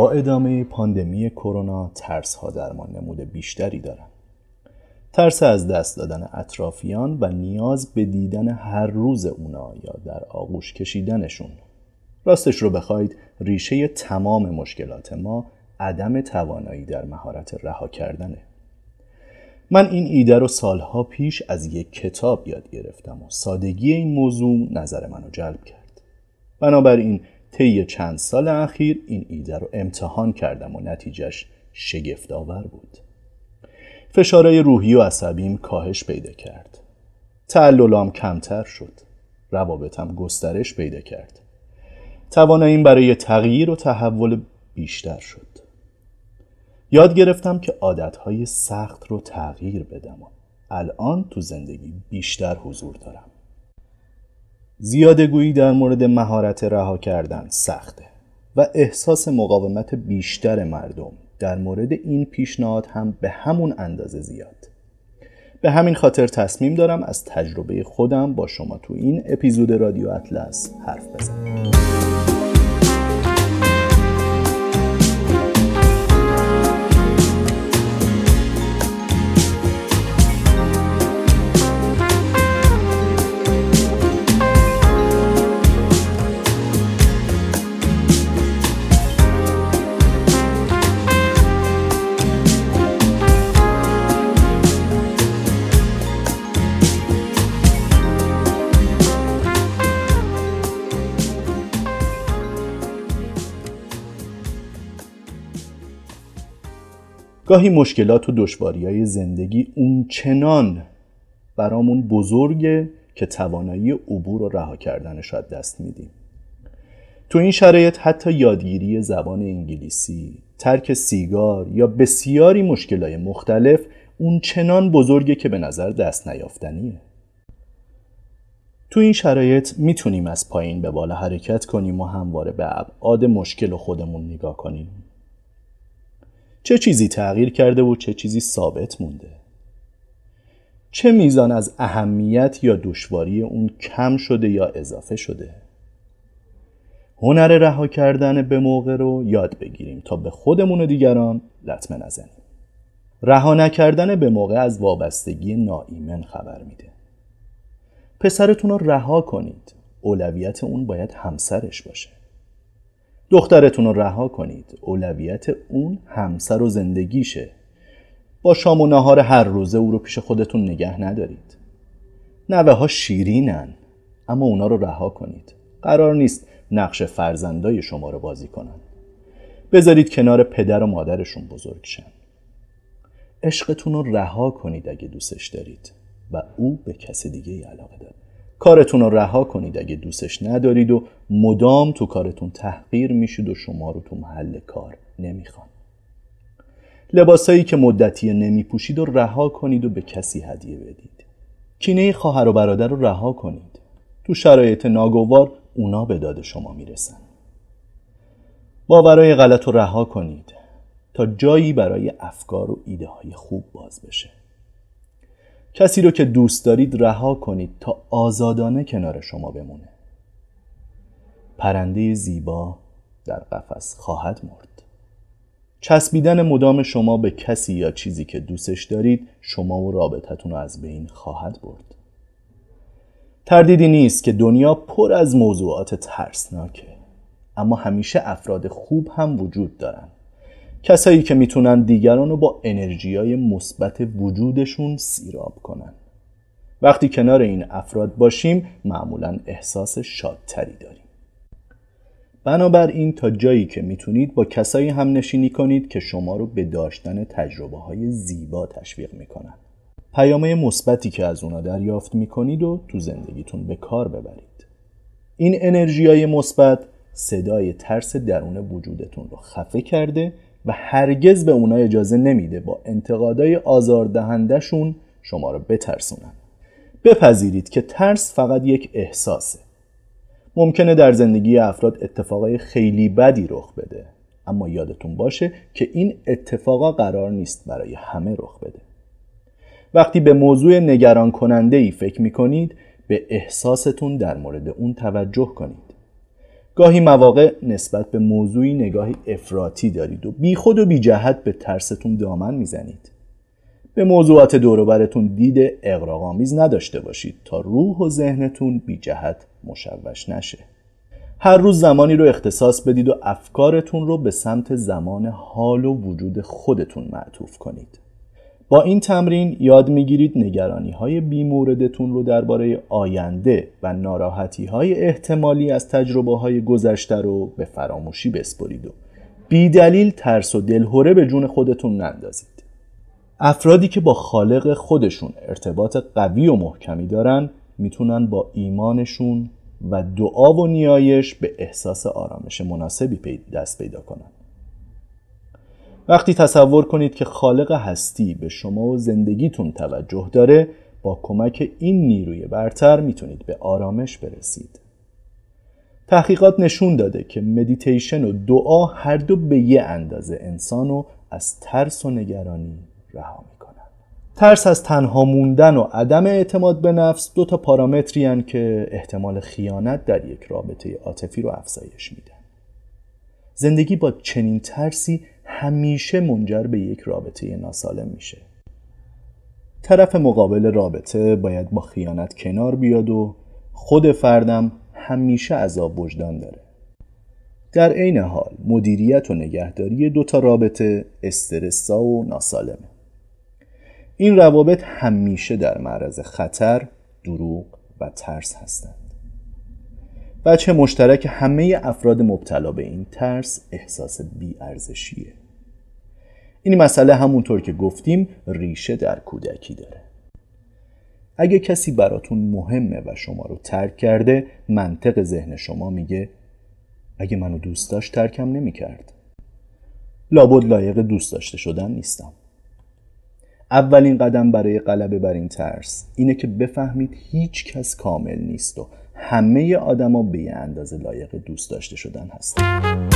با ادامه پاندمی کرونا ترس ها درمان نمود بیشتری دارن ترس از دست دادن اطرافیان و نیاز به دیدن هر روز اونا یا در آغوش کشیدنشون. راستش رو بخواید ریشه تمام مشکلات ما عدم توانایی در مهارت رها کردنه. من این ایده رو سالها پیش از یک کتاب یاد گرفتم و سادگی این موضوع نظر منو جلب کرد. بنابراین طی چند سال اخیر این ایده رو امتحان کردم و نتیجهش شگفت آور بود. فشارهای روحی و عصبیم کاهش پیدا کرد. تعللام کمتر شد. روابطم گسترش پیدا کرد. تواناییم برای تغییر و تحول بیشتر شد. یاد گرفتم که عادتهای سخت رو تغییر بدم الان تو زندگی بیشتر حضور دارم. زیاده گویی در مورد مهارت رها کردن سخته و احساس مقاومت بیشتر مردم در مورد این پیشنهاد هم به همون اندازه زیاد. به همین خاطر تصمیم دارم از تجربه خودم با شما تو این اپیزود رادیو اطلس حرف بزنم. گاهی مشکلات و دشواری های زندگی اون چنان برامون بزرگه که توانایی عبور و رها کردنش از دست میدیم. تو این شرایط حتی یادگیری زبان انگلیسی ترک سیگار یا بسیاری مشکلات مختلف اون چنان بزرگه که به نظر دست نیافتنیه. تو این شرایط می‌تونیم از پایین به بالا حرکت کنیم و همواره به ابعاد مشکل خودمون نگاه کنیم. چه چیزی تغییر کرده و چه چیزی ثابت مونده. چه میزان از اهمیت یا دشواری اون کم شده یا اضافه شده. هنر رها کردن به موقع رو یاد بگیریم تا به خودمون و دیگران لطمه نزنیم. رها نکردن به موقع از وابستگی ناایمن خبر میده. پسرتون رو رها کنید. اولویت اون باید همسرش باشه. دخترتون رو رها کنید. اولویت اون همسر و زندگیشه. با شام و نهار هر روزه او رو پیش خودتون نگه ندارید. نوه ها شیرینن اما اونا رو رها کنید. قرار نیست نقش فرزندای شما رو بازی کنن. بذارید کنار پدر و مادرشون بزرگ شن. عشقتون رو رها کنید اگه دوستش دارید و او به کس دیگه علاقه داره کارتون رو رها کنید. اگه دوستش ندارید و مدام تو کارتون تحقیر میشید و شما رو تو محل کار نمی‌خوان. لباسایی که مدتی نمیپوشید و رها کنید و به کسی هدیه بدید. کینه خواهر و برادر رو رها کنید. تو شرایط ناگوار اونا به داد شما می‌رسن. باورای غلط رو رها کنید تا جایی برای افکار و ایده های خوب باز بشه. کسی رو که دوست دارید رها کنید تا آزادانه کنار شما بمونه. پرنده زیبا در قفس خواهد مرد. چسبیدن مدام شما به کسی یا چیزی که دوستش دارید شما و رابطتون رو از بین خواهد برد. تردیدی نیست که دنیا پر از موضوعات ترسناکه اما همیشه افراد خوب هم وجود دارن. کسایی که می‌تونن دیگران رو با های مثبت وجودشون سیراب کنن. وقتی کنار این افراد باشیم معمولا احساس شادتری داریم. بنابراین تا جایی که می‌تونید با کسایی هم نشینی کنید که شما رو به داشتن تجربه های زیبا تشویق می‌کنن. پیامه مثبتی که از اونا دریافت می‌کنید و تو زندگیتون به کار ببرید. این انرژی های مثبت صدای ترس درون وجودتون رو خفه کرده و هرگز به اونا اجازه نمیده با انتقادای آزاردهندهشون شما رو بترسونن. بپذیرید که ترس فقط یک احساسه. ممکنه در زندگی افراد اتفاقای خیلی بدی رخ بده اما یادتون باشه که این اتفاقا قرار نیست برای همه رخ بده. وقتی به موضوع نگران کننده ای فکر می کنید به احساستون در مورد اون توجه کنید. گاهی مواقع نسبت به موضوعی نگاهی افراطی دارید و بی خود و بی جهت به ترستون دامن می‌زنید. به موضوعات دوروبرتون دید اقراقامیز نداشته باشید تا روح و ذهنتون بی جهت مشوش نشه. هر روز زمانی رو اختصاص بدید و افکارتون رو به سمت زمان حال و وجود خودتون معطوف کنید. با این تمرین یاد می‌گیرید نگرانی های بیموردتون رو درباره آینده و ناراحتی های احتمالی از تجربه های گذشته رو به فراموشی بسپرید و بی دلیل ترس و دلهوره به جون خودتون نندازید. افرادی که با خالق خودشون ارتباط قوی و محکمی دارن می‌تونن با ایمانشون و دعا و نیایش به احساس آرامش مناسبی دست پیدا کنن. وقتی تصور کنید که خالق هستی به شما و زندگیتون توجه داره با کمک این نیروی برتر می‌تونید به آرامش برسید. تحقیقات نشون داده که مدیتیشن و دعا هر دو به یه اندازه انسانو از ترس و نگرانی رها می‌کنن. ترس از تنها موندن و عدم اعتماد به نفس دو تا پارامتری که احتمال خیانت در یک رابطه عاطفی رو افزایش میدن زندگی با چنین ترسی همیشه منجر به یک رابطه ناسالم میشه طرف مقابل رابطه باید با خیانت کنار بیاد و خود فردم همیشه عذاب وجدان داره در عین حال مدیریت و نگهداری دو تا رابطه استرسا و ناسالمه این روابط همیشه در معرض خطر، دروغ و ترس هستند. بچه مشترک همه افراد مبتلا به این ترس احساس بیارزشیه. این مسئله همونطور که گفتیم ریشه در کودکی داره. اگه کسی براتون مهمه و شما رو ترک کرده منطق ذهن شما میگه اگه منو دوست داشت ترکم نمی‌کرد. لابد لایق دوست داشته شدن نیستم. اولین قدم برای غلبه بر این ترس اینه که بفهمید هیچ کس کامل نیست و همه آدما به یه اندازه لایق دوست داشته شدن هستن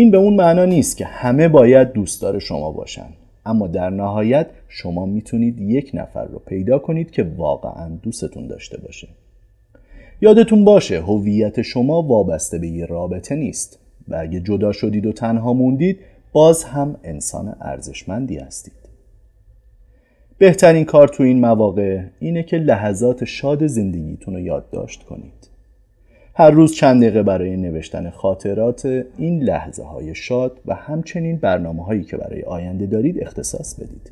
این به اون معنا نیست که همه باید دوستدار شما باشن. اما در نهایت شما می‌تونید یک نفر رو پیدا کنید که واقعا دوستتون داشته باشه. یادتون باشه هویت شما وابسته به یه رابطه نیست و اگه جدا شدید و تنها موندید باز هم انسان ارزشمندی هستید. بهترین کار تو این مواقع اینه که لحظات شاد زندگیتون رو یادداشت کنید. هر روز چند دقیقه برای نوشتن خاطرات این لحظه های شاد و همچنین برنامه هایی که برای آینده دارید اختصاص بدید.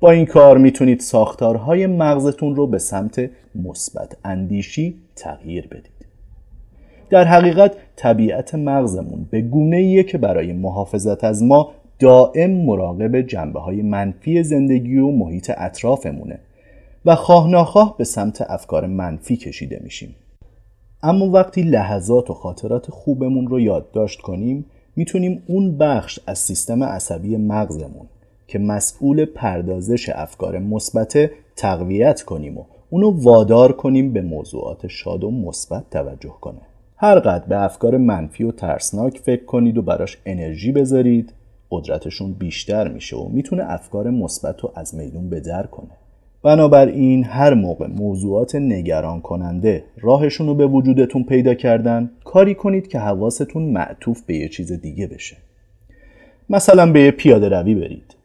با این کار می‌تونید ساختارهای مغزتون رو به سمت مثبت اندیشی تغییر بدید. در حقیقت طبیعت مغزمون به گونه ایه که برای محافظت از ما دائم مراقب جنبه های منفی زندگی و محیط اطرافمونه و خواه ناخواه به سمت افکار منفی کشیده میشیم. اما وقتی لحظات و خاطرات خوبمون رو یادداشت کنیم می‌تونیم اون بخش از سیستم عصبی مغزمون که مسئول پردازش افکار مثبت تقویت کنیم و اونو وادار کنیم به موضوعات شاد و مثبت توجه کنه. هر قدر به افکار منفی و ترسناک فکر کنید و براش انرژی بذارید قدرتشون بیشتر میشه و می‌تونه افکار مثبت رو از میدون بدر کنه. بنابراین هر موقع موضوعات نگران کننده راهشون رو به وجودتون پیدا کردن کاری کنید که حواستون معطوف به یه چیز دیگه بشه. مثلا به یه پیاده روی برید.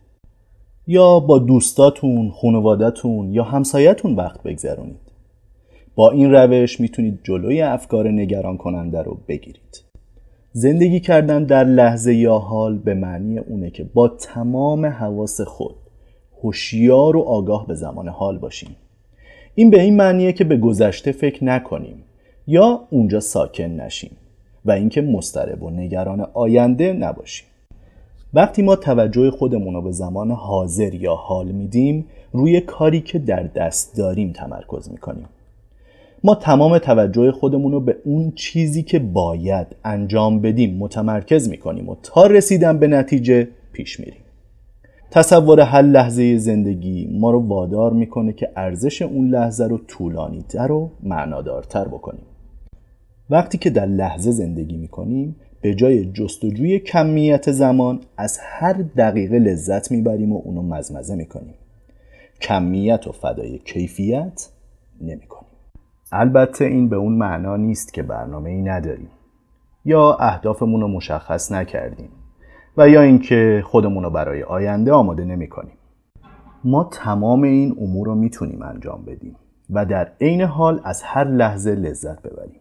یا با دوستاتون، خانوادتون یا همسایتون وقت بگذرونید. با این روش می‌تونید جلوی افکار نگران کننده رو بگیرید. زندگی کردن در لحظه یا حال به معنی اونه که با تمام حواس خود هوشیار و آگاه به زمان حال باشیم. این به این معنیه که به گذشته فکر نکنیم یا اونجا ساکن نشیم و اینکه مضطرب و نگران آینده نباشیم. وقتی ما توجه خودمون رو به زمان حاضر یا حال میدیم روی کاری که در دست داریم تمرکز می‌کنیم. ما تمام توجه خودمون رو به اون چیزی که باید انجام بدیم متمرکز می‌کنیم و تا رسیدن به نتیجه پیش میریم. تصور هر لحظه زندگی ما رو وادار می‌کنه که ارزش اون لحظه رو طولانی تر و معنادارتر بکنیم. وقتی که در لحظه زندگی می‌کنیم به جای جستجوی کمیت زمان از هر دقیقه لذت می‌بریم و اونو مزمزه می‌کنیم. کمیت و فدای کیفیت نمی‌کنیم. البته این به اون معنا نیست که برنامه ای نداریم یا اهدافمون رو مشخص نکردیم. و یا اینکه خودمون رو برای آینده آماده نمی کنیم. ما تمام این امور رو می‌تونیم انجام بدیم و در عین حال از هر لحظه لذت ببریم.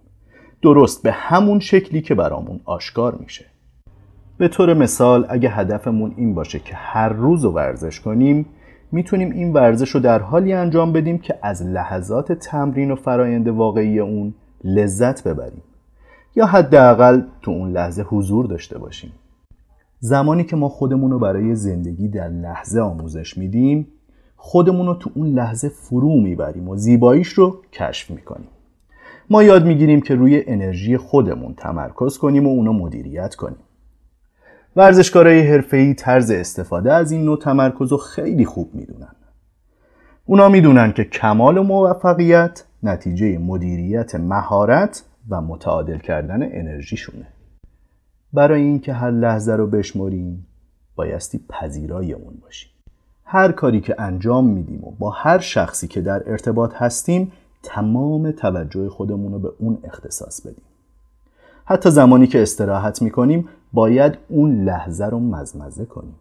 درست به همون شکلی که برامون آشکار میشه. به طور مثال اگه هدفمون این باشه که هر روز رو ورزش کنیم می‌تونیم این ورزش رو در حالی انجام بدیم که از لحظات تمرین و فرایند واقعی اون لذت ببریم. یا حداقل تو اون لحظه حضور داشته باشیم. زمانی که ما خودمون رو برای زندگی در لحظه آموزش میدیم خودمون رو تو اون لحظه فرو می‌بریم و زیباییش رو کشف می‌کنیم. ما یاد می‌گیریم که روی انرژی خودمون تمرکز کنیم و اونو مدیریت کنیم. ورزشکارای حرفه‌ای طرز استفاده از این نوع تمرکز رو خیلی خوب می‌دونن. اونا می‌دونن که کمال و موفقیت نتیجه مدیریت مهارت و متعادل کردن انرژیشونه. برای اینکه هر لحظه رو بشمریم بایستی پذیرای اون باشیم. هر کاری که انجام میدیم و با هر شخصی که در ارتباط هستیم تمام توجه خودمون رو به اون اختصاص بدیم. حتی زمانی که استراحت می‌کنیم باید اون لحظه رو مزمزه کنیم.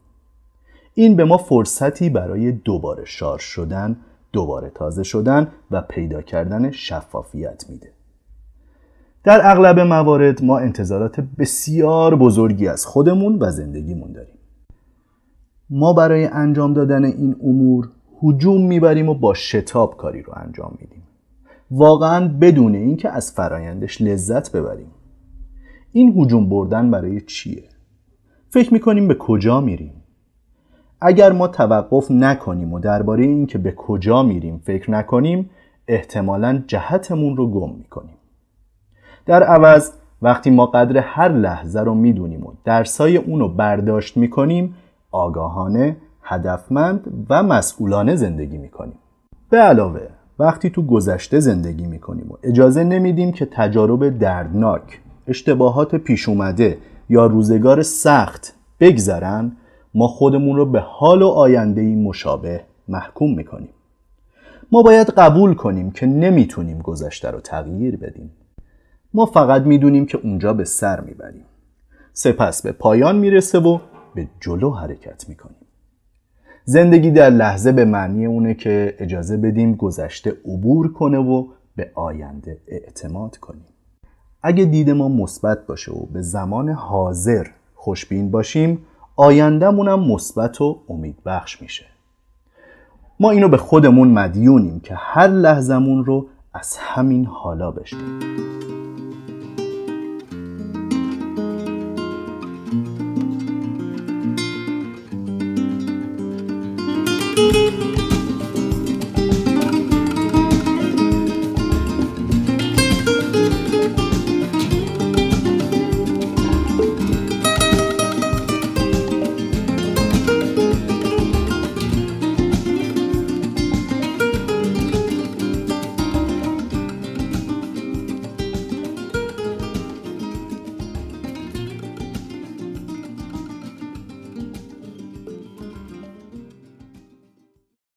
این به ما فرصتی برای دوباره شارژ شدن دوباره تازه شدن و پیدا کردن شفافیت میده. در اغلب موارد ما انتظارات بسیار بزرگی از خودمون و زندگیمون داریم. ما برای انجام دادن این امور هجوم می‌بریم و با شتاب کاری رو انجام میدیم. واقعا بدون اینکه از فرایندش لذت ببریم. این هجوم بردن برای چیه؟ فکر می‌کنیم به کجا میریم؟ اگر ما توقف نکنیم و درباره اینکه به کجا میریم فکر نکنیم احتمالا جهتمون رو گم می‌کنیم. در عوض وقتی ما قدر هر لحظه رو می‌دونیم و درسای اون رو برداشت می‌کنیم آگاهانه، هدفمند و مسئولانه زندگی می‌کنیم. به علاوه وقتی تو گذشته زندگی می‌کنیم و اجازه نمیدیم که تجارب دردناک، اشتباهات پیش اومده یا روزگار سخت بگذرن ما خودمون رو به حال و آینده مشابه محکوم می‌کنیم. ما باید قبول کنیم که نمی‌تونیم گذشته رو تغییر بدیم. ما فقط می‌دونیم که اونجا به سر می‌بریم. سپس به پایان می‌رسه و به جلو حرکت می‌کنیم. زندگی در لحظه به معنی اونه که اجازه بدیم گذشته عبور کنه و به آینده اعتماد کنیم. اگه دید ما مثبت باشه و به زمان حاضر خوشبین باشیم آیندهمون هم مثبت و امیدبخش میشه. ما اینو به خودمون مدیونیم که هر لحظمون رو از همین حالا بشنیم